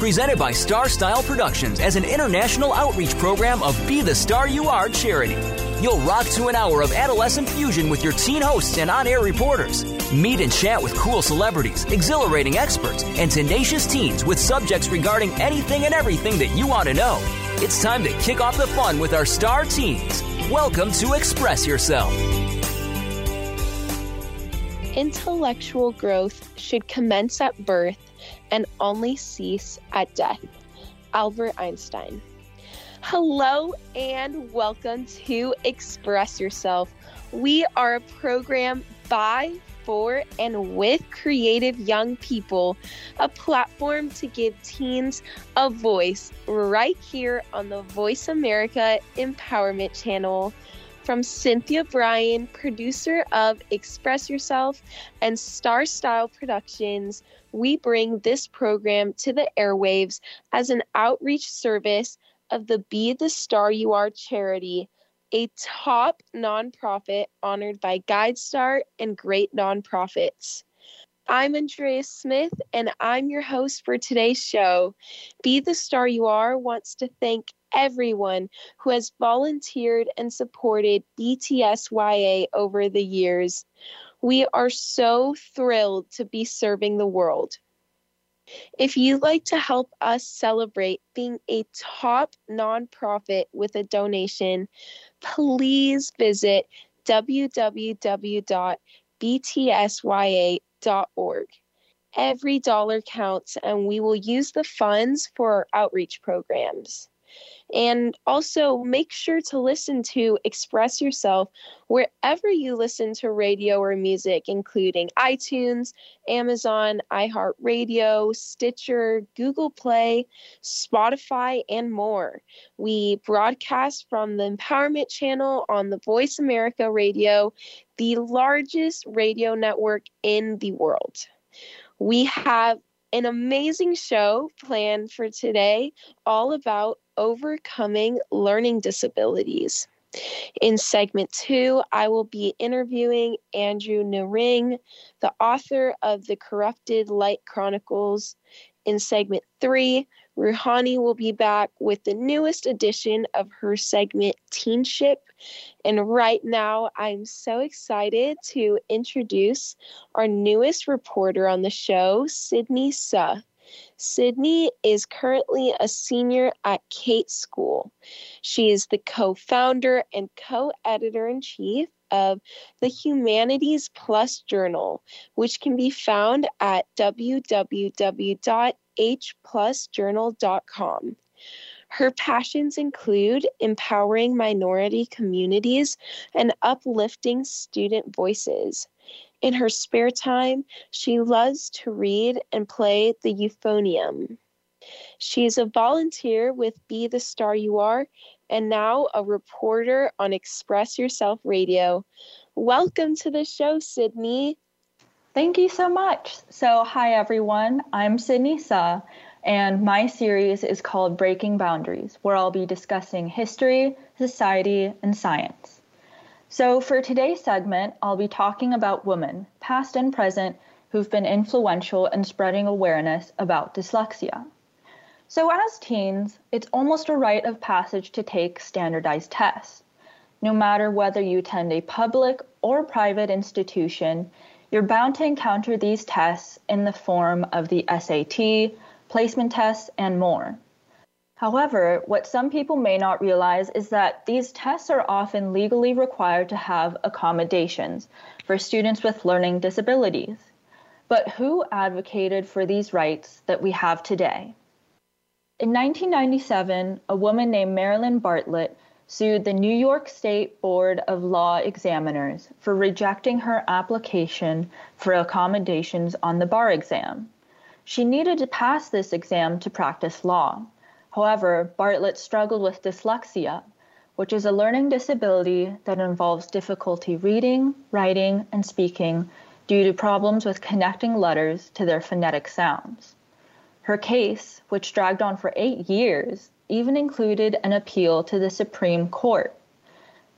Presented by Star Style Productions as an international outreach program of Be the Star You Are charity. You'll rock to an hour of adolescent fusion with your teen hosts and on air reporters. Meet and chat with cool celebrities, exhilarating experts, and tenacious teens with subjects regarding anything and everything that you want to know. It's time to kick off the fun with our star teens. Welcome to Express Yourself. Intellectual growth should commence at birth and only cease at death. Albert Einstein. Hello and welcome to Express Yourself. We are a program by, for, and with creative young people, a platform to give teens a voice right here on the Voice America Empowerment Channel. From Cynthia Bryan, producer of Express Yourself and Star Style Productions, we bring this program to the airwaves as an outreach service of the Be the Star You Are charity, a top nonprofit honored by GuideStar and great nonprofits. I'm Andrea Smith, and I'm your host for today's show. Be the Star You Are wants to thank everyone who has volunteered and supported BTSYA over the years. We are so thrilled to be serving the world. If you'd like to help us celebrate being a top nonprofit with a donation, please visit www.btsya.org. Every dollar counts, and we will use the funds for our outreach programs. And also make sure to listen to Express Yourself wherever you listen to radio or music, including iTunes, Amazon, iHeartRadio, Stitcher, Google Play, Spotify, and more. We broadcast from the Empowerment Channel on the Voice America Radio, the largest radio network in the world. We have an amazing show planned for today, all about overcoming learning disabilities. In segment two, I will be interviewing Andrew Nehring, the author of The Corrupted Light Chronicles. In segment three, Ruhani will be back with the newest edition of her segment Teenship. And right now, I'm so excited to introduce our newest reporter on the show, Sidney Suh. Sidney is currently a senior at Cate School. She is the co founder and co editor in chief of the Humanities Plus Journal, which can be found at www.hplusjournal.com. Her passions include empowering minority communities and uplifting student voices. In her spare time, she loves to read and play the euphonium. She is a volunteer with Be the Star You Are and now a reporter on Express Yourself Radio. Welcome to the show, Sidney. Thank you so much. So, hi everyone, I'm Sidney Suh, and my series is called Breaking Boundaries, where I'll be discussing history, society, and science. So, for today's segment, I'll be talking about women, past and present, who've been influential in spreading awareness about dyslexia. So, as teens, it's almost a rite of passage to take standardized tests. No matter whether you attend a public or private institution, you're bound to encounter these tests in the form of the SAT, placement tests, and more. However, what some people may not realize is that these tests are often legally required to have accommodations for students with learning disabilities. But who advocated for these rights that we have today? In 1997, a woman named Marilyn Bartlett sued the New York State Board of Law Examiners for rejecting her application for accommodations on the bar exam. She needed to pass this exam to practice law, However, Bartlett struggled with dyslexia, which is a learning disability that involves difficulty reading, writing, and speaking due to problems with connecting letters to their phonetic sounds. Her case, which dragged on for eight years, even included an appeal to the Supreme Court.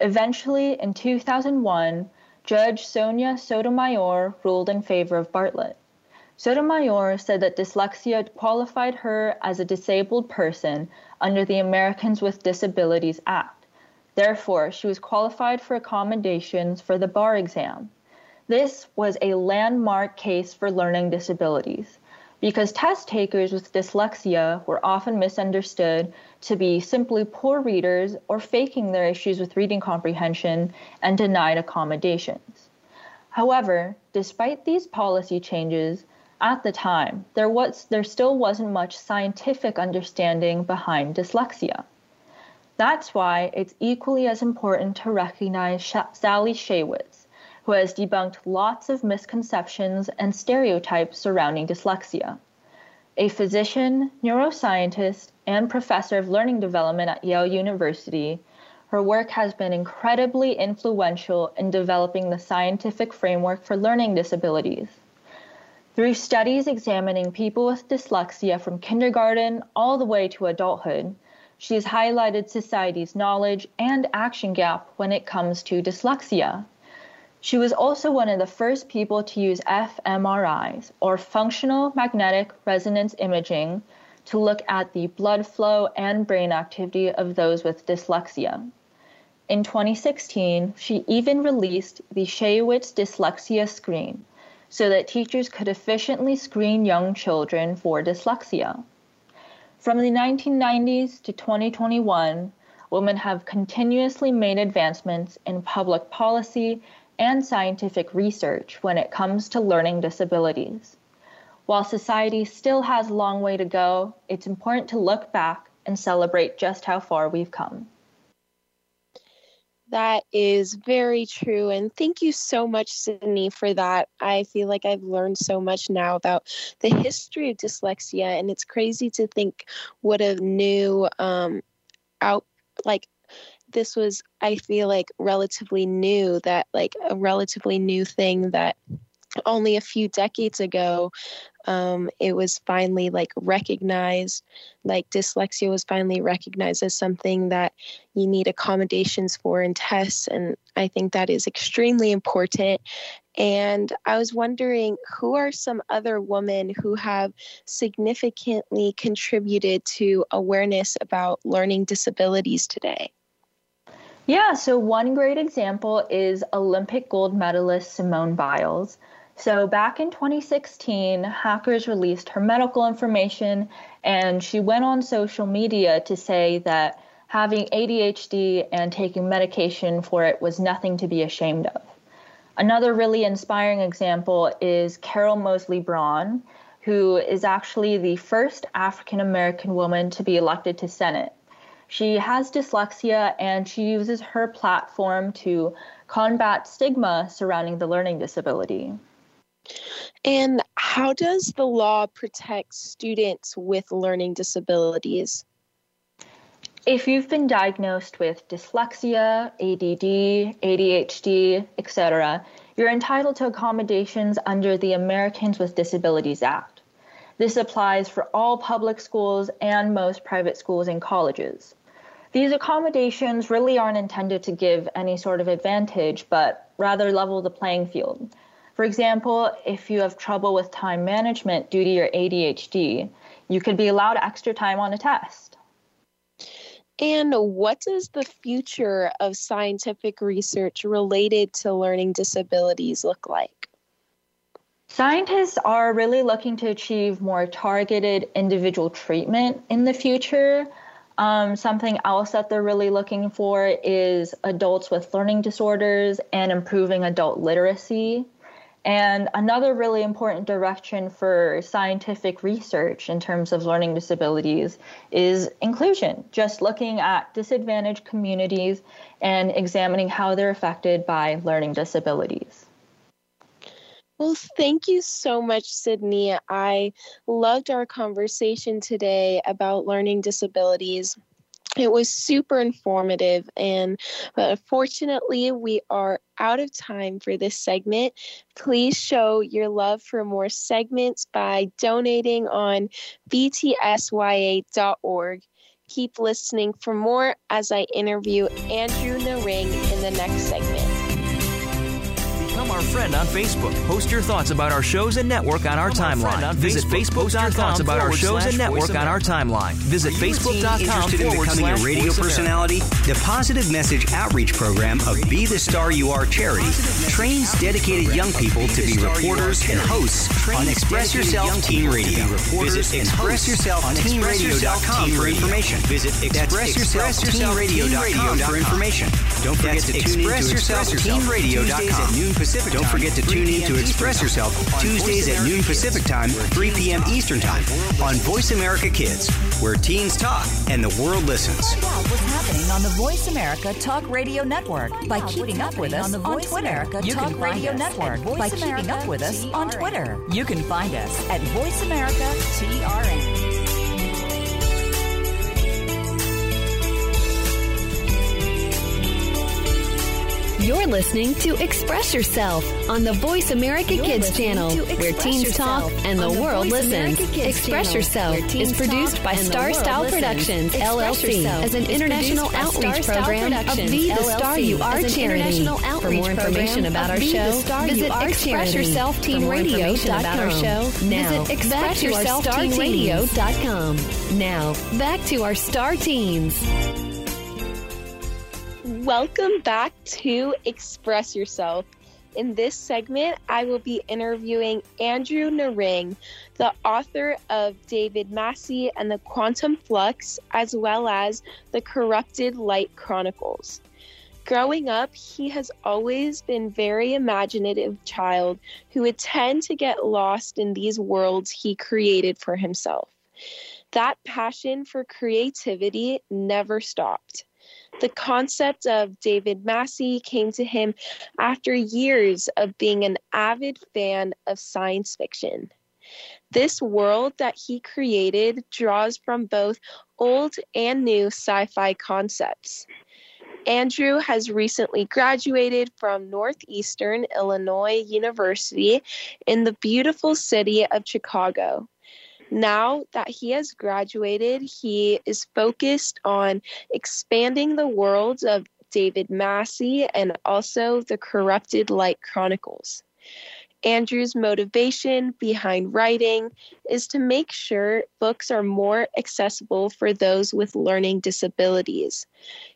Eventually, in 2001, Judge Sonia Sotomayor ruled in favor of Bartlett. Sotomayor said that dyslexia qualified her as a disabled person under the Americans with Disabilities Act. Therefore, she was qualified for accommodations for the bar exam. This was a landmark case for learning disabilities because test takers with dyslexia were often misunderstood to be simply poor readers or faking their issues with reading comprehension and denied accommodations. However, despite these policy changes, at the time, there was there still wasn't much scientific understanding behind dyslexia. That's why it's equally as important to recognize Sally Shaywitz, who has debunked lots of misconceptions and stereotypes surrounding dyslexia. A physician, neuroscientist, and professor of learning development at Yale University, her work has been incredibly influential in developing the scientific framework for learning disabilities. Through studies examining people with dyslexia from kindergarten all the way to adulthood, she has highlighted society's knowledge and action gap when it comes to dyslexia. She was also one of the first people to use fMRIs, or functional magnetic resonance imaging, to look at the blood flow and brain activity of those with dyslexia. In 2016, she even released the Shaywitz Dyslexia Screen so that teachers could efficiently screen young children for dyslexia. From the 1990s to 2021, women have continuously made advancements in public policy and scientific research when it comes to learning disabilities. While society still has a long way to go, it's important to look back and celebrate just how far we've come. That is very true. And thank you so much, Sidney, for that. I feel like I've learned so much now about the history of dyslexia. And it's crazy to think what a new um, out, like this was i feel like relatively new that like a relatively new thing that only a few decades ago um, it was finally like recognized like dyslexia was finally recognized as something that you need accommodations for in tests and i think that is extremely important. And i was wondering who are some other women who have significantly contributed to awareness about learning disabilities today yeah, so one great example is Olympic gold medalist Simone Biles. So back in 2016, hackers released her medical information, and she went on social media to say that having ADHD and taking medication for it was nothing to be ashamed of. Another really inspiring example is Carol Moseley Braun, who is actually the first African American woman to be elected to Senate. She has dyslexia and she uses her platform to combat stigma surrounding the learning disability. And how does the law protect students with learning disabilities? If you've been diagnosed with dyslexia, ADD, ADHD, etc., you're entitled to accommodations under the Americans with Disabilities Act. This applies for all public schools and most private schools and colleges. These accommodations really aren't intended to give any sort of advantage, but rather level the playing field. For example, if you have trouble with time management due to your ADHD, you could be allowed extra time on a test. And what does the future of scientific research related to learning disabilities look like? Scientists are really looking to achieve more targeted individual treatment in the future um, something else that they're really looking for is adults with learning disorders and improving adult literacy. And another really important direction for scientific research in terms of learning disabilities is inclusion, just looking at disadvantaged communities and examining how they're affected by learning disabilities. Well, thank you so much, Sidney. I loved our conversation today about learning disabilities. It was super informative, and uh, unfortunately, we are out of time for this segment. Please show your love for more segments by donating on btsya.org. Keep listening for more as I interview Andrew Nehring in the next segment. Become our friend on Facebook. Post your thoughts about our shows and network on our timeline. On Visit facebook.com about our shows and network on our timeline. Visit facebook.com interested in forward becoming a radio personality? The Positive Message Outreach Program of Be the Star You Are charity trains dedicated young people to be reporters and hosts on Express Yourself Teen Radio. Visit ExpressYourselfTeenRadio.com for information. Visit ExpressYourselfTeenRadio.com for information. Don't forget to tune in to ExpressYourselfTeenRadio.com at noon Pacific Don't forget to tune in to Express Yourself Tuesdays at noon Pacific Time, 3 p.m. Eastern Time on Voice America Kids, where teens talk and the world listens. Find out what's happening on the Voice America Talk Radio Network by keeping up with us on Twitter. You can find us Network by keeping up with us on Twitter. You can find us at Voice America TRN. You're listening to Express Yourself on the Voice America You're Kids channel, where teens talk and the the world Voice listens. Express channel, Yourself is produced by Star Style. Productions, LLC, as an international outreach program of Be the Star You Are charity. For more information about our show, visit Are charity. For more information about our show, now visit back to our Star ExpressYourselfTeenRadio.com. Now back to our Star Teens. Welcome back to Express Yourself. In this segment, I will be interviewing Andrew Nehring, the author of David Massey and the Quantum Flux, as well as the Corrupted Light Chronicles. Growing up, he has always been very imaginative child who would tend to get lost in these worlds he created for himself. That passion for creativity never stopped. The concept of David Massey came to him after years of being an avid fan of science fiction. This world that he created draws from both old and new sci fi concepts. Andrew has recently graduated from Northeastern Illinois University in the beautiful city of Chicago. Now that he has graduated, he is focused on expanding the worlds of David Massey and also the Corrupted Light Chronicles. Andrew's motivation behind writing is to make sure books are more accessible for those with learning disabilities.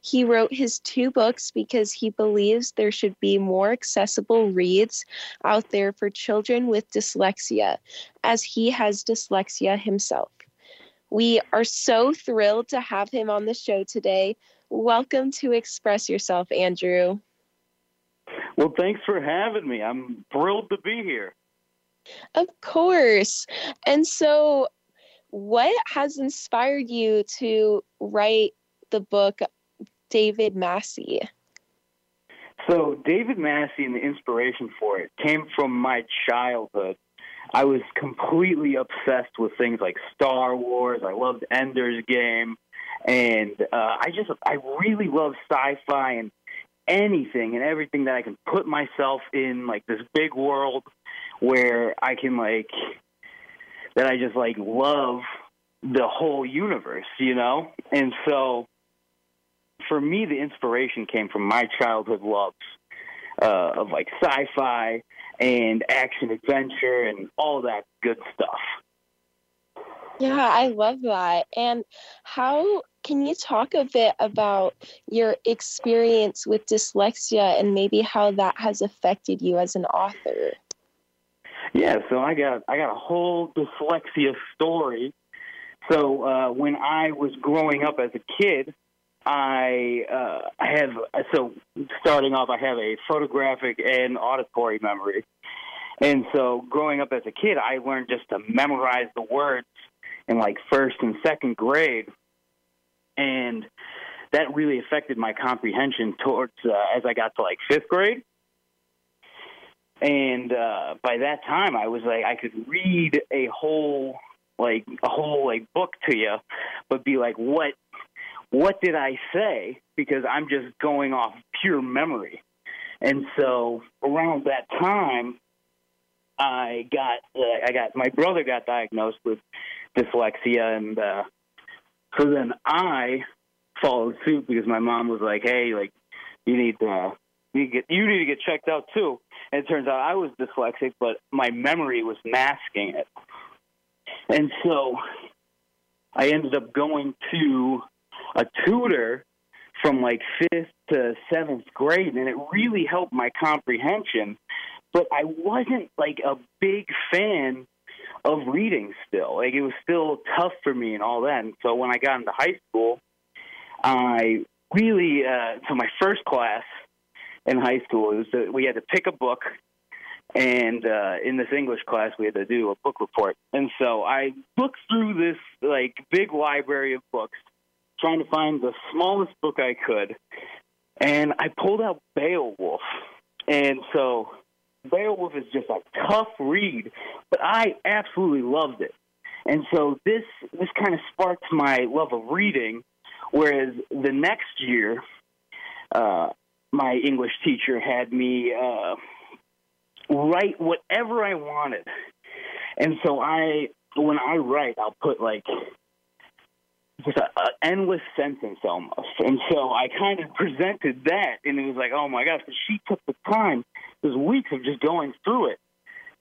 He wrote his two books because he believes there should be more accessible reads out there for children with dyslexia, as he has dyslexia himself. We are so thrilled to have him on the show today. Welcome to Express Yourself, Andrew. Well, thanks for having me. I'm thrilled to be here. Of course. And so, what has inspired you to write the book David Massey? So, David Massey and the inspiration for it came from my childhood. I was completely obsessed with things like Star Wars. I loved Ender's Game. And uh, I just, I really love sci fi and anything and everything that I can put myself in, like this big world where I can, like, that I just, like, love the whole universe, you know? And so for me, the inspiration came from my childhood loves uh, of like sci-fi and action adventure and all that good stuff. Yeah, I love that. And how can you talk a bit about your experience with dyslexia and maybe how that has affected you as an author? Yeah, so I got I got a whole dyslexia story. So uh, when I was growing up as a kid, I uh, I have so starting off, I have a photographic and auditory memory, and so growing up as a kid, I learned just to memorize the words in like first and second grade, and that really affected my comprehension towards uh, as I got to like fifth grade. and uh, by that time I was like I could read a whole like a whole like book to you, but be like what what did I say? Because I'm just going off pure memory. And so around that time, I got uh, I got my brother got diagnosed with dyslexia, and uh, so then I followed suit because my mom was like, "Hey, like you need to you need to get you need to get checked out too." And it turns out I was dyslexic, but my memory was masking it, and so I ended up going to a tutor from like fifth to seventh grade, and it really helped my comprehension. But I wasn't like a big fan of reading still. Like it was still tough for me and all that. And so when I got into high school, I really uh, so my first class in high school it was that we had to pick a book and uh in this english class we had to do a book report and so i looked through this like big library of books trying to find the smallest book I could, and I pulled out Beowulf. And so Beowulf is just a tough read, but I absolutely loved it. And so this this kind of sparked my love of reading. Whereas the next year, uh, my English teacher had me uh, write whatever I wanted, and so I when I write, I'll put like just an endless sentence almost. And so I kind of presented that, and it was like, oh my gosh, but she took the time, those weeks of just going through it.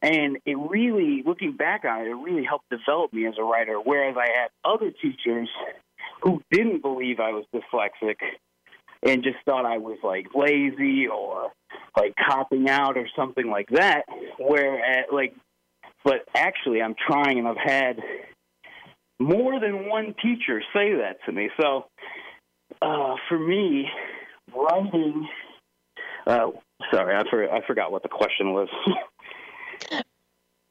And it really, looking back on it, it really helped develop me as a writer. Whereas I had other teachers who didn't believe I was dyslexic and just thought I was like lazy or like copping out or something like that. Where like, but actually, I'm trying, and I've had more than one teacher say that to me. So uh, for me, writing. Uh, sorry, I, for, I forgot what the question was.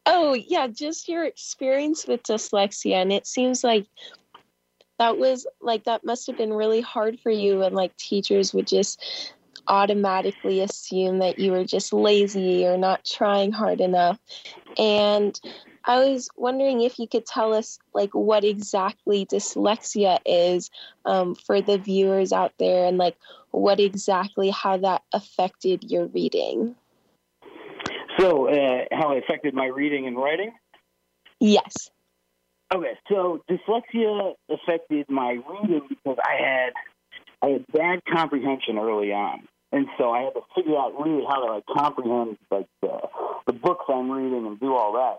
oh yeah, just your experience with dyslexia, and it seems like that was like that must have been really hard for you, and like teachers would just automatically assume that you were just lazy or not trying hard enough. And I was wondering if you could tell us like what exactly dyslexia is um, for the viewers out there and like what exactly how that affected your reading. So, uh, how it affected my reading and writing? Yes. Okay, so dyslexia affected my reading because I had I had bad comprehension early on and so I had to figure out really how to like comprehend like the, the books I'm reading and do all that.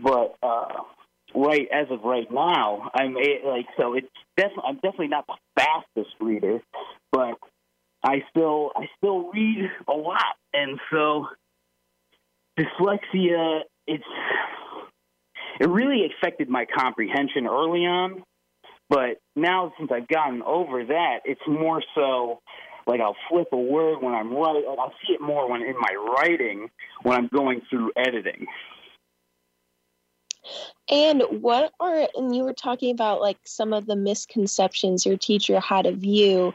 But uh, right as of right now, I'm like so it's definitely I'm definitely not the fastest reader, but I still I still read a lot, and so dyslexia it's it really affected my comprehension early on. But now, since I've gotten over that, it's more so like I'll flip a word when I'm writing. I'll see it more when in my writing when I'm going through editing. And what are and you were talking about like some of the misconceptions your teacher had of you.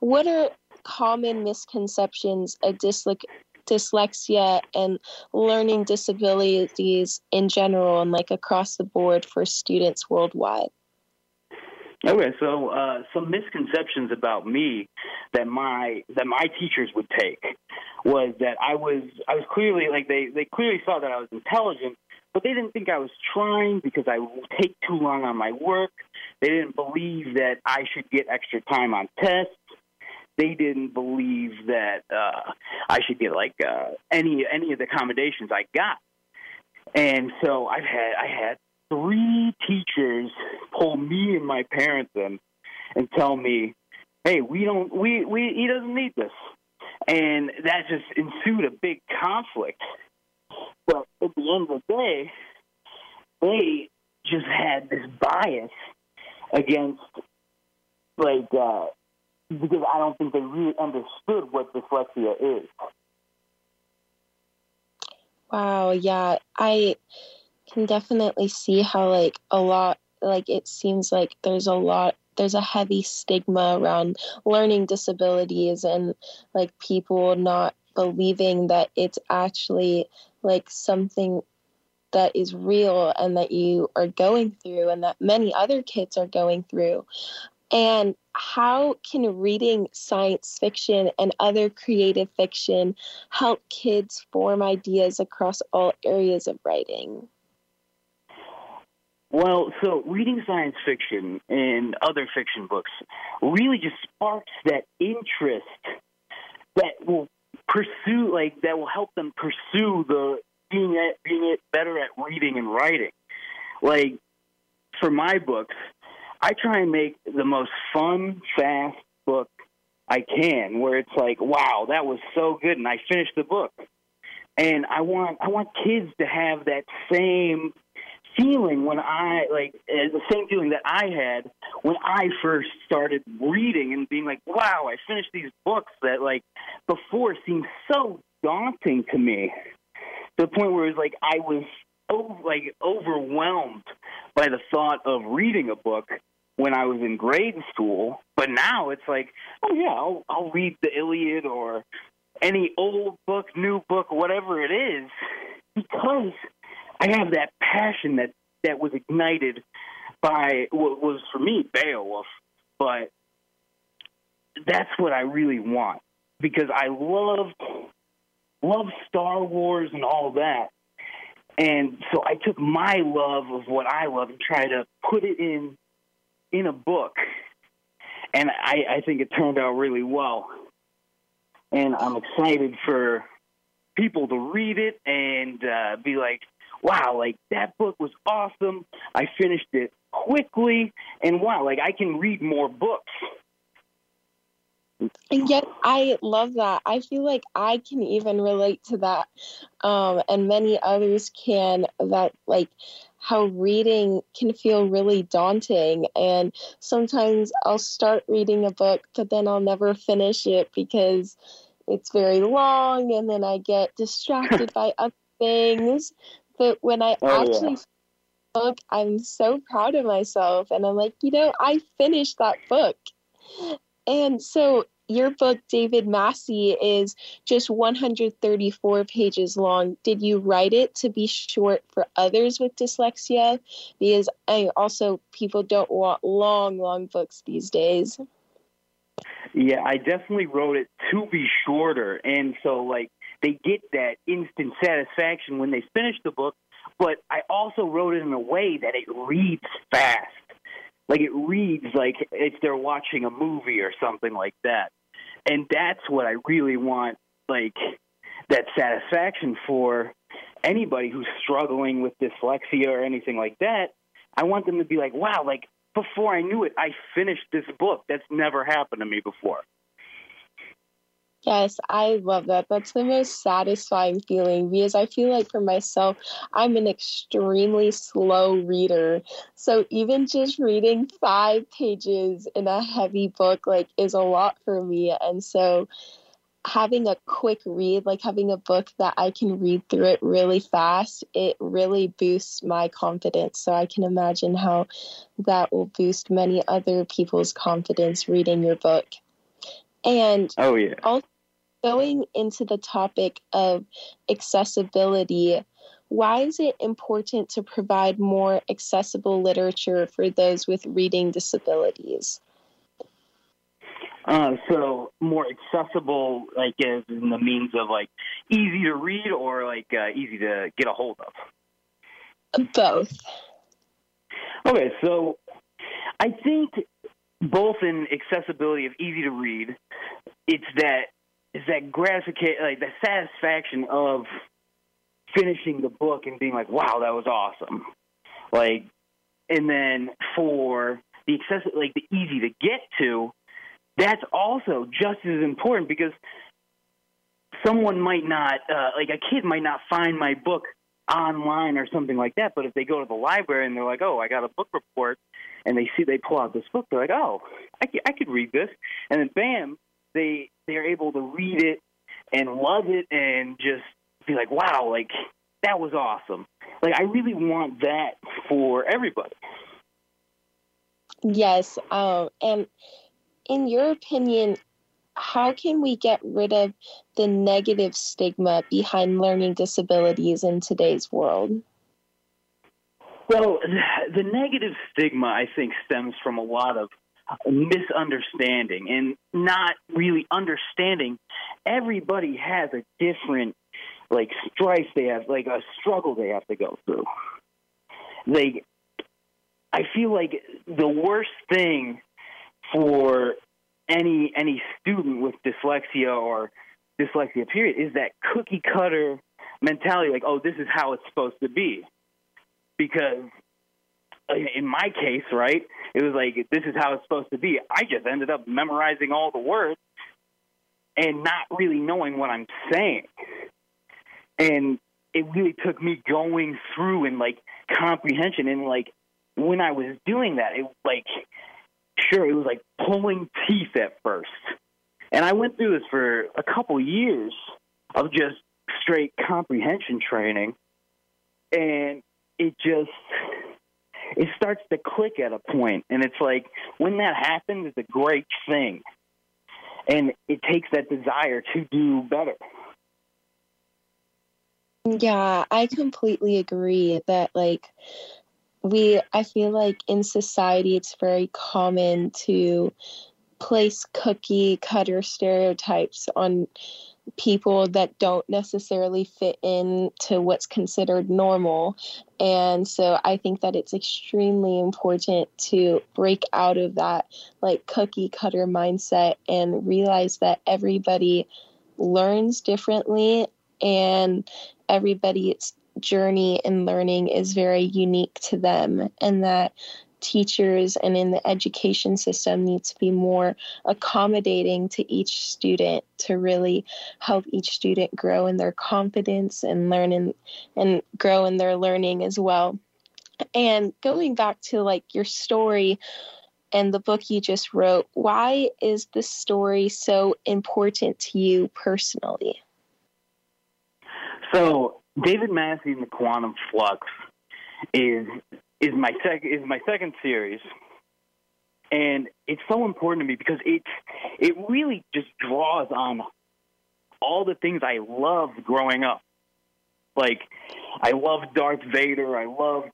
What are common misconceptions of dysle- dyslexia and learning disabilities in general and like across the board for students worldwide? Okay, so uh, some misconceptions about me that my that my teachers would take was that I was I was clearly like they they clearly saw that I was intelligent, but they didn't think I was trying because I would take too long on my work. They didn't believe that I should get extra time on tests. They didn't believe that uh, I should get like uh, any any of the accommodations I got. And so I've had I had three teachers pull me and my parents in and tell me, "Hey, we don't, we, we, he doesn't need this," and that just ensued a big conflict. But at the end of the day, they just had this bias against, like, uh, because I don't think they really understood what dyslexia is. Wow, yeah, I can definitely see how like a lot like it seems like there's a lot there's a heavy stigma around learning disabilities and like people not believing that it's actually like something that is real and that you are going through and that many other kids are going through. And how can reading science fiction and other creative fiction help kids form ideas across all areas of writing? Well, so reading science fiction and other fiction books really just sparks that interest that will pursue, like, that will help them pursue the being at, being it better at reading and writing. Like, for my books, I try and make the most fun, fast book I can, where it's like, wow, that was so good, and I finished the book. And I want I want kids to have that same feeling when I like uh, the same feeling that I had when I first started reading and being like, wow, I finished these books that like before seemed so daunting to me. To the point where it was like I was over, like overwhelmed by the thought of reading a book when I was in grade school. But now it's like, oh yeah, I'll, I'll read the Iliad or any old book, new book, whatever it is, because I have that passion that that was ignited by what was for me Beowulf, but that's what I really want because I love love Star Wars and all that. And so I took my love of what I love and tried to put it in in a book. And I, I think it turned out really well. And I'm excited for people to read it and uh, be like, wow, like that book was awesome. I finished it quickly, and wow, like I can read more books. And yet, I love that. I feel like I can even relate to that, um, and many others can. That like how reading can feel really daunting, and sometimes I'll start reading a book, but then I'll never finish it because it's very long, and then I get distracted by other things. But when I Oh, actually yeah. book, I'm so proud of myself. And I'm like, you know, I finished that book. And so your book, David Massey, is just 134 pages long. Did you write it to be short for others with dyslexia? Because I also, people don't want long, long books these days. Yeah, I definitely wrote it to be shorter, and so like they get that instant satisfaction when they finish the book. But I also wrote it in a way that it reads fast, like it reads like if they're watching a movie or something like that, and that's what I really want, like that satisfaction for anybody who's struggling with dyslexia or anything like that. I want them to be like, wow, like before I knew it, I finished this book. That's never happened to me before. Yes, I love that. That's the most satisfying feeling because I feel like for myself, I'm an extremely slow reader. So even just reading five pages in a heavy book like is a lot for me. And so having a quick read, like having a book that I can read through it really fast, it really boosts my confidence. So I can imagine how that will boost many other people's confidence reading your book. And Oh yeah. also going into the topic of accessibility, why is it important to provide more accessible literature for those with reading disabilities? Uh, so more accessible, like as in the means of like easy to read or like uh, easy to get a hold of. Both. Okay, so I think both in accessibility of easy to read, it's that is that gratification, like the satisfaction of finishing the book and being like, wow, that was awesome. Like, and then for the access, like the easy to get to, that's also just as important because someone might not, uh, like a kid might not find my book online or something like that. But if they go to the library and they're like, "Oh, I got a book report," and they see they pull out this book, they're like, "Oh, I I could read this," and then bam, they they're able to read it and love it and just be like, "Wow, like that was awesome." Like I really want that for everybody. Yes. Um, and in your opinion, how can we get rid of the negative stigma behind learning disabilities in today's world? Well, the negative stigma, I think, stems from a lot of misunderstanding and not really understanding. Everybody has a different like strife they have like a struggle they have to go through. Like i feel like the worst thing for any any student with dyslexia or dyslexia period is that cookie cutter mentality like oh this is how it's supposed to be because in my case, right, it was like this is how it's supposed to be. I just ended up memorizing all the words and not really knowing what I'm saying. And it really took me going through and like comprehension and like when I was doing that, it like sure it was like pulling teeth at first. And I went through this for a couple years of just straight comprehension training and it just it starts to click at a point and it's like when that happens it's a great thing. And it takes that desire to do better. Yeah i completely agree that like we i feel like in society it's very common to place cookie cutter stereotypes on people that don't necessarily fit in to what's considered normal. And so I think that it's extremely important to break out of that like cookie cutter mindset and realize that everybody learns differently and everybody's journey in learning is very unique to them and that teachers and in the education system need to be more accommodating to each student to really help each student grow in their confidence and learn in, and grow in their learning as well. And going back to like your story and the book you just wrote, why is this story so important to you personally? So, David Massey and the Quantum Flux is is my sec is my second series, and it's so important to me because it it really just draws on all the things I loved growing up. Like I loved Darth Vader. I loved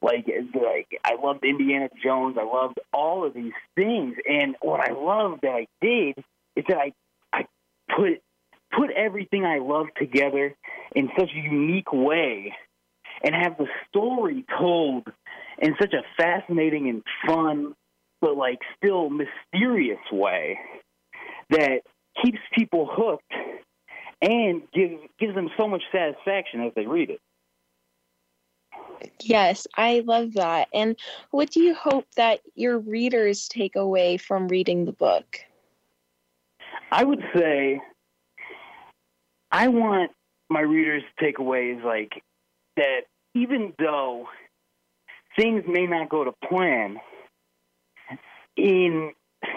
like like I loved Indiana Jones. I loved all of these things, and what I loved that I did is that I I put put everything I loved together in such a unique way and have the story told in such a fascinating and fun, but like still mysterious way that keeps people hooked and gives gives them so much satisfaction as they read it. Yes, I love that. And what do you hope that your readers take away from reading the book? I would say I want my readers to take away is like that even though things may not go to plan in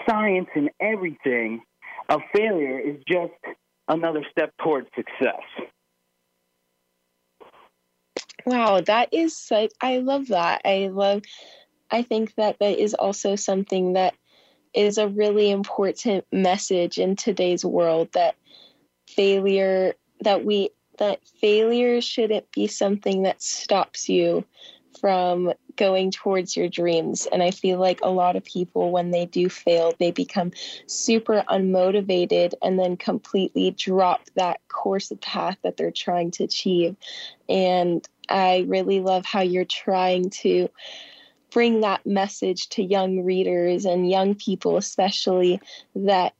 science and everything, a failure is just another step towards success. Wow, that is such I love that. I love I think that that is also something that is a really important message in today's world that failure that we that failure shouldn't be something that stops you from going towards your dreams. And I feel like a lot of people, when they do fail, they become super unmotivated and then completely drop that course of path that they're trying to achieve. And I really love how you're trying to bring that message to young readers and young people, especially that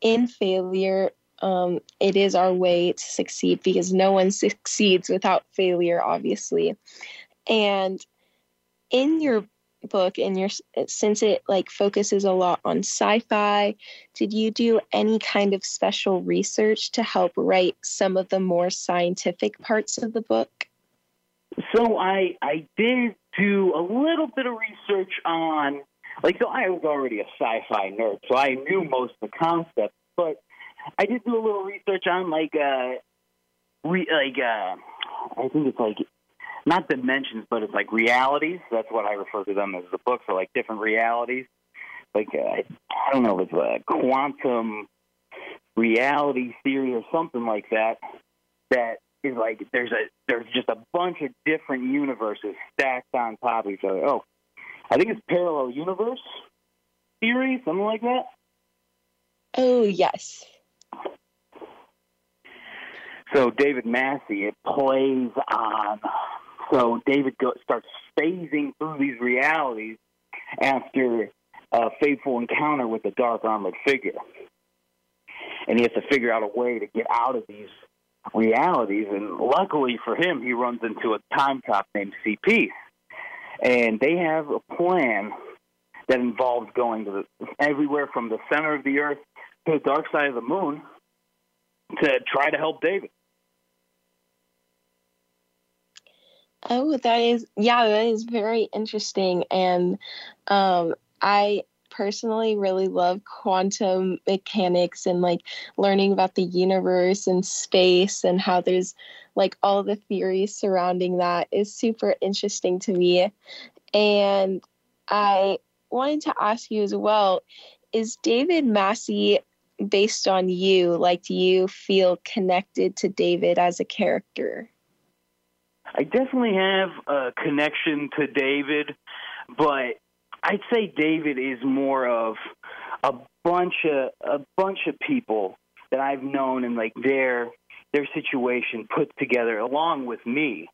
in failure, um, it is our way to succeed because no one succeeds without failure, obviously. And in your book and your since it like focuses a lot on sci-fi did you do any kind of special research to help write some of the more scientific parts of the book so i i did do a little bit of research on like so i was already a sci-fi nerd so i knew most of the concepts but I did do a little research on like uh re, like uh I think it's like not dimensions, but it's like realities. That's what I refer to them as the books are like different realities. Like uh, I don't know, it's a quantum reality theory or something like that that is like there's a there's just a bunch of different universes stacked on top of each other. Oh, I think it's parallel universe theory, something like that. Oh yes. So David Massey, it plays on. So David go, starts phasing through these realities after a fateful encounter with a dark armored figure, and he has to figure out a way to get out of these realities. And luckily for him, he runs into a time cop named CP, and they have a plan that involves going to the, everywhere from the center of the earth to the dark side of the moon to try to help David. Oh, that is yeah, that is very interesting, and um, I personally really love quantum mechanics and like learning about the universe and space and how there's like all the theories surrounding that is super interesting to me. And I wanted to ask you as well is David Massey based on you? Like, do you feel connected to David as a character? I definitely have a connection to David, but I'd say David is more of a bunch of a bunch of people that I've known and like their their situation put together along with me.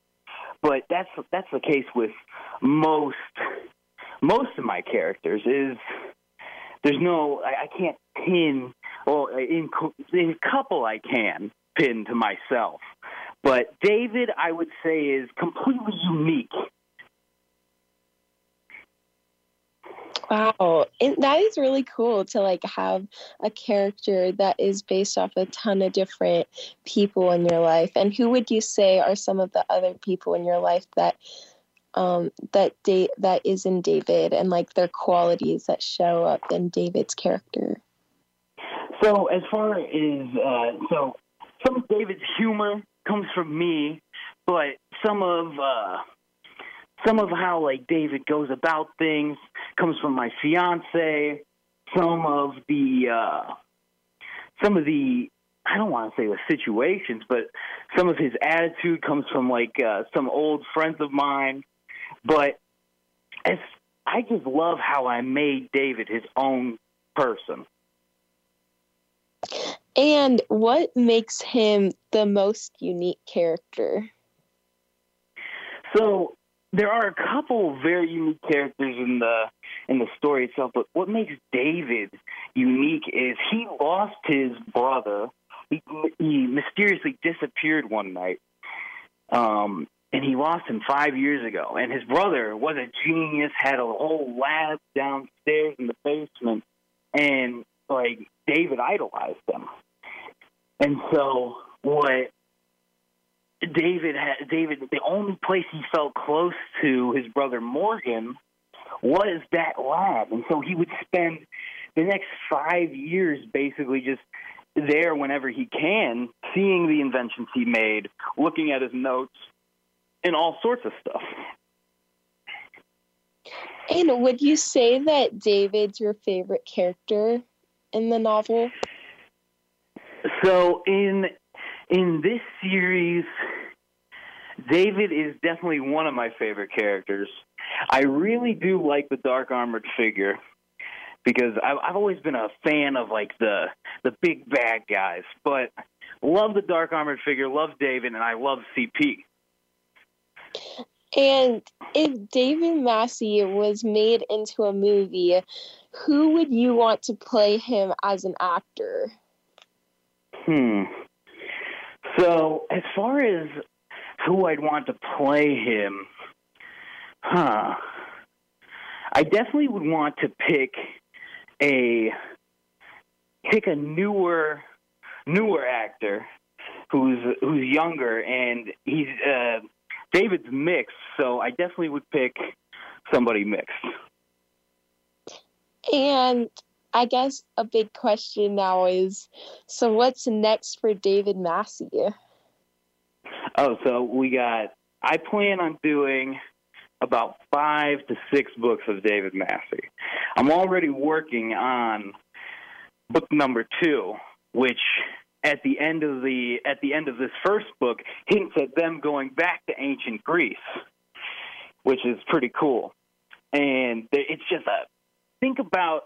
But that's that's the case with most most of my characters is there's no I, I can't pin well in in couple I can pin to myself. But David I would say is completely unique Wow, and that is really cool to like have a character that is based off a ton of different people in your life. And who would you say are some of the other people in your life that um, that da- that is in David and like their qualities that show up in David's character? So as far as uh, so some of David's humor comes from me, but some of uh, some of how like David goes about things comes from my fiance. Some of the uh, some of the I don't want to say the situations, but some of his attitude comes from like uh, some old friends of mine. But as I just love how I made David his own person. And what makes him the most unique character? So there are a couple very unique characters in the in the story itself, but what makes David unique is he lost his brother. He, he mysteriously disappeared one night, um, and he lost him five years ago. And his brother was a genius, had a whole lab downstairs in the basement, and like David idolized him. And so what David had, David the only place he felt close to his brother Morgan was that lab, and so he would spend the next five years basically just there whenever he can, seeing the inventions he made, looking at his notes, and all sorts of stuff. And would you say that David's your favorite character in the novel? So in in this series, David is definitely one of my favorite characters. I really do like the dark armored figure because I've, I've always been a fan of like the the big bad guys, but love the dark armored figure, love David, and I love CP. And if David Massey was made into a movie, who would you want to play him as an actor? Hmm. So, as far as who I'd want to play him, huh? I definitely would want to pick a pick a newer newer actor who's who's younger and he's uh David's mixed, so I definitely would pick somebody mixed. And I guess a big question now is so what's next for David Massey? Oh, so we got I plan on doing about five to six books of David Massey. I'm already working on book number two, which at the end of the at the end of this first book hints at them going back to ancient Greece, which is pretty cool. And it's just a think about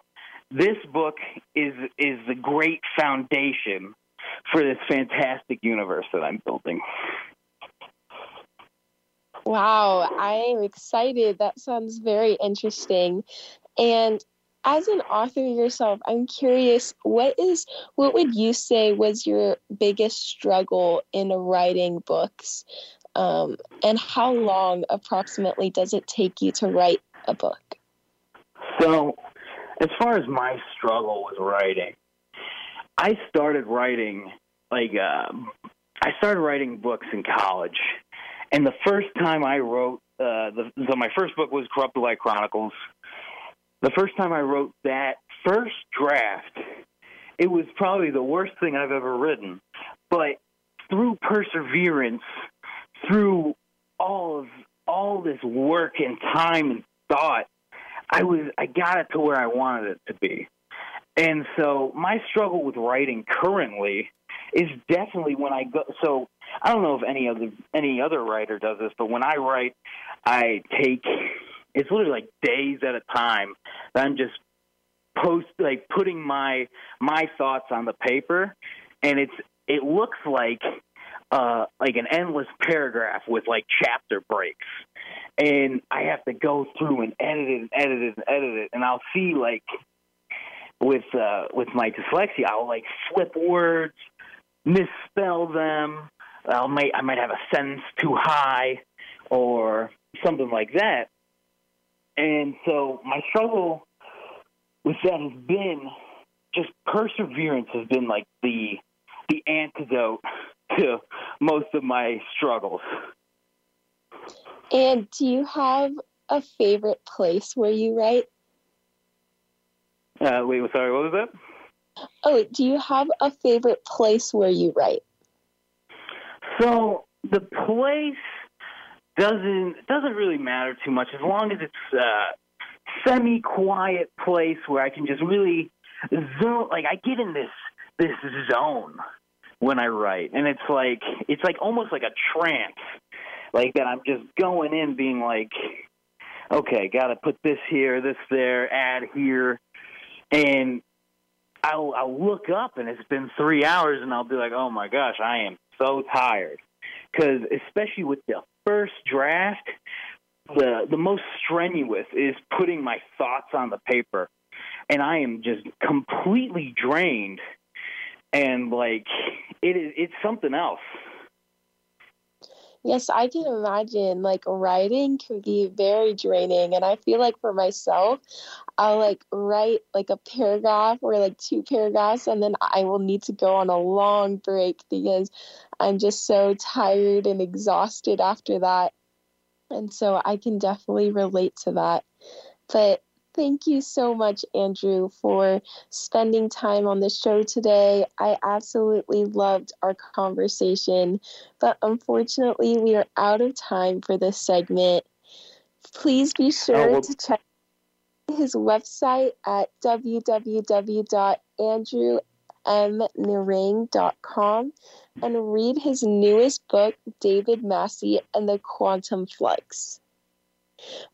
this book is is the great foundation for this fantastic universe that I'm building. Wow, I am excited. That sounds very interesting. And as an author yourself, I'm curious what is what would you say was your biggest struggle in writing books? Um, and how long approximately does it take you to write a book? So, as far as my struggle with writing, I started writing like uh, I started writing books in college, and the first time I wrote, uh, the, so my first book was Corrupted Light Chronicles. The first time I wrote that first draft, it was probably the worst thing I've ever written. But through perseverance, through all of all this work and time and thought, I was I got it to where I wanted it to be. And so my struggle with writing currently is definitely when I go so I don't know if any other any other writer does this, but when I write I take it's literally like days at a time that I'm just post like putting my my thoughts on the paper and it's it looks like uh like an endless paragraph with like chapter breaks. And I have to go through and edit it and edit it and edit it. And I'll see like with uh with my dyslexia I'll like flip words misspell them. I'll might I might have a sentence too high or something like that. And so my struggle with that has been just perseverance has been like the the antidote to most of my struggles. And do you have a favorite place where you write? Uh, wait, sorry, what was that? Oh, do you have a favorite place where you write? So the place doesn't doesn't really matter too much as long as it's a semi quiet place where I can just really zone like I get in this this zone when I write. And it's like it's like almost like a trance. Like that I'm just going in being like okay got to put this here this there add here. And I'll I'll look up and it's been 3 hours and I'll be like oh my gosh I am so tired. Cuz especially with the first draft, the the most strenuous is putting my thoughts on the paper, and I am just completely drained, and like it is it's something else. Yes, I can imagine like writing can be very draining and I feel like for myself I'll like write like a paragraph or like two paragraphs and then I will need to go on a long break because I'm just so tired and exhausted after that. And so I can definitely relate to that. But thank you so much, Andrew, for spending time on the show today. I absolutely loved our conversation, but unfortunately, we are out of time for this segment. Please be oh, sure oh, well- to check his website at www.andrewmnehring.com and read his newest book, David Massey and the Quantum Flux.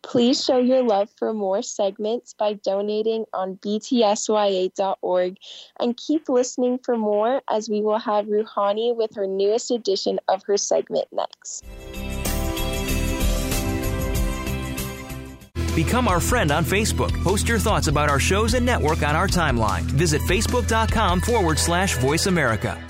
Please show your love for more segments by donating on btsya.org and keep listening for more as we will have Ruhani with her newest edition of her segment next. Become our friend on Facebook. Post your thoughts about our shows and network on our timeline. Visit facebook.com forward slash voice America.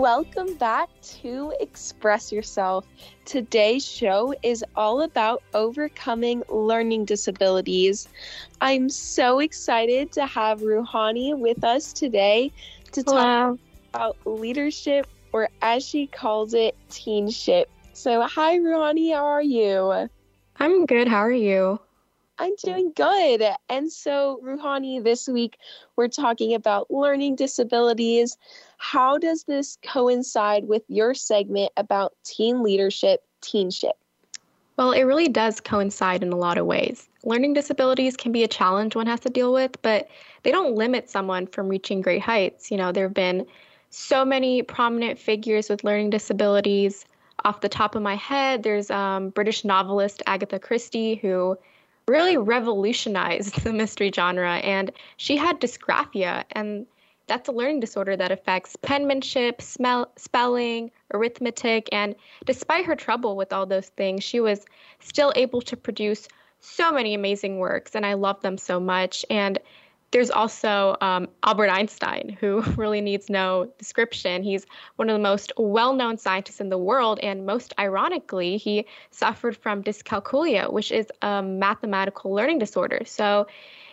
Welcome back to Express Yourself. Today's show is all about overcoming learning disabilities. I'm so excited to have Ruhani with us today to talk Hello. about leadership, or as she calls it, teenship. So, hi, Ruhani, how are you? I'm good. How are you? I'm doing good. And so, Ruhani, this week we're talking about learning disabilities. How does this coincide with your segment about teen leadership, teenship? Well, it really does coincide in a lot of ways. Learning disabilities can be a challenge one has to deal with, but they don't limit someone from reaching great heights. You know, there have been so many prominent figures with learning disabilities. Off the top of my head, there's um, British novelist Agatha Christie, who really revolutionized the mystery genre, and she had dysgraphia, and that's a learning disorder that affects penmanship, smell, spelling, arithmetic, and despite her trouble with all those things, she was still able to produce so many amazing works, and I love them so much. And there's also um, Albert Einstein, who really needs no description. He's one of the most well known scientists in the world, and most ironically, he suffered from dyscalculia, which is a mathematical learning disorder. So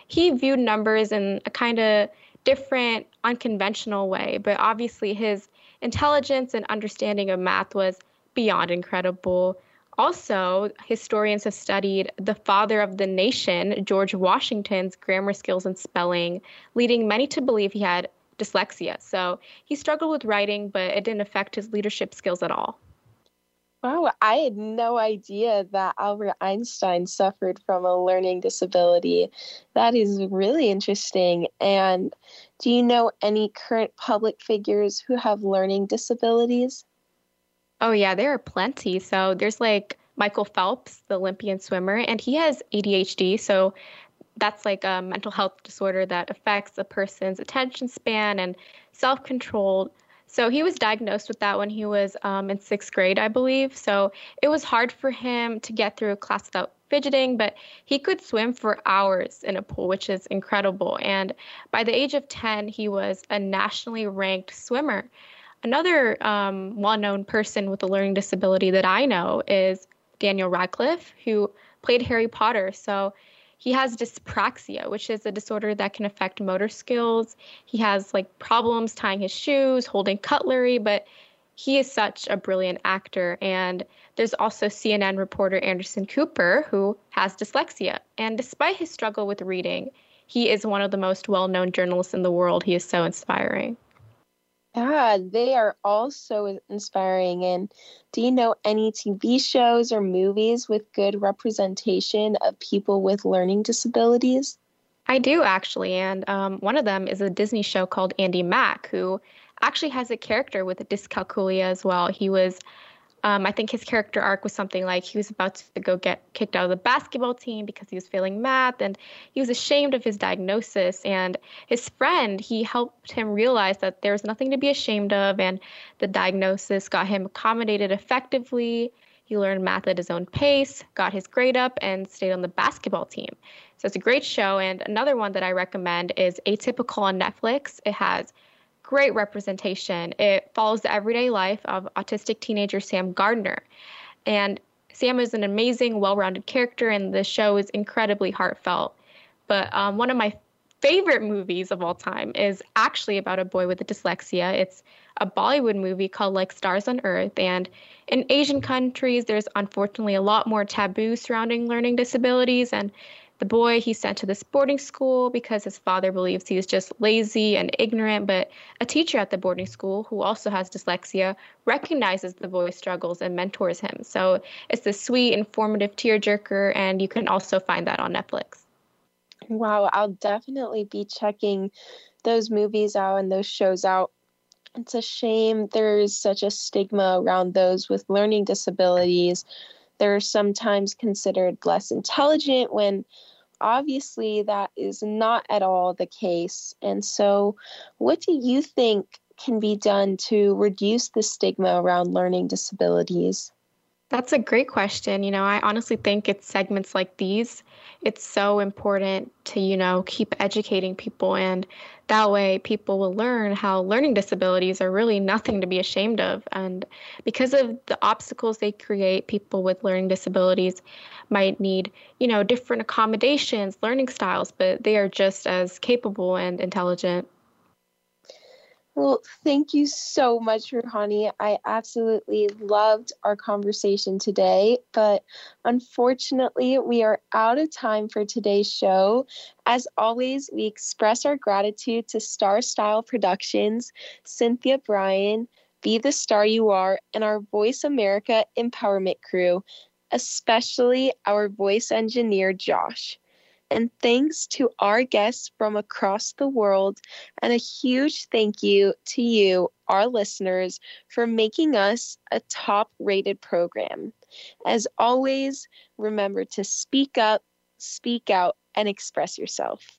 he viewed numbers in a kind of different, unconventional way, but obviously his intelligence and understanding of math was beyond incredible. Also, historians have studied the father of the nation, George Washington's grammar skills and spelling, leading many to believe he had dyslexia. So he struggled with writing, but it didn't affect his leadership skills at all. Wow, I had no idea that Albert Einstein suffered from a learning disability. That is really interesting. And do you know any current public figures who have learning disabilities? Oh, yeah, there are plenty. So there's like Michael Phelps, the Olympian swimmer, and he has ADHD. So that's like a mental health disorder that affects a person's attention span and self control. So he was diagnosed with that when he was um, in sixth grade, I believe. So it was hard for him to get through a class without fidgeting, but he could swim for hours in a pool, which is incredible. And by the age of 10, he was a nationally ranked swimmer. Another um, well known person with a learning disability that I know is Daniel Radcliffe, who played Harry Potter. So he has dyspraxia, which is a disorder that can affect motor skills. He has like problems tying his shoes, holding cutlery, but he is such a brilliant actor. And there's also CNN reporter Anderson Cooper, who has dyslexia. And despite his struggle with reading, he is one of the most well known journalists in the world. He is so inspiring. Yeah, they are all so inspiring. And do you know any TV shows or movies with good representation of people with learning disabilities? I do actually, and um, one of them is a Disney show called Andi Mack, who actually has a character with dyscalculia as well. He was um, I think his character arc was something like he was about to go get kicked out of the basketball team because he was failing math and he was ashamed of his diagnosis. And his friend, he helped him realize that there was nothing to be ashamed of, and the diagnosis got him accommodated effectively. He learned math at his own pace, got his grade up, and stayed on the basketball team. So it's a great show. And another one that I recommend is Atypical on Netflix. It has great representation. It follows the everyday life of autistic teenager Sam Gardner. And Sam is an amazing, well rounded character, and the show is incredibly heartfelt. But um, one of my favorite movies of all time is actually about a boy with dyslexia. It's a Bollywood movie called Like Stars on Earth. And in Asian countries, there's unfortunately a lot more taboo surrounding learning disabilities. And the boy he sent to this boarding school because his father believes he's just lazy and ignorant but a teacher at the boarding school who also has dyslexia recognizes the boy's struggles and mentors him. So it's a sweet informative tearjerker and you can also find that on netflix. Wow i'll definitely be checking those movies out and those shows out. It's a shame there's such a stigma around those with learning disabilities they're sometimes considered less intelligent when obviously that is not at all the case. And so, what do you think can be done to reduce the stigma around learning disabilities? That's a great question. You know, I honestly think it's segments like these. It's so important to, you know, keep educating people. And that way people will learn how learning disabilities are really nothing to be ashamed of. And because of the obstacles they create, people with learning disabilities might need, you know, different accommodations, learning styles, but they are just as capable and intelligent. Well, thank you so much, Ruhani. I absolutely loved our conversation today, but unfortunately, we are out of time for today's show. As always, we express our gratitude to Star Style Productions, Cynthia Brian, Be the Star You Are, and our Voice America Empowerment crew, especially our voice engineer, Josh and thanks to our guests from across the world. And a huge thank you to you, our listeners, for making us a top rated program. As always, remember to speak up, speak out, and express yourself.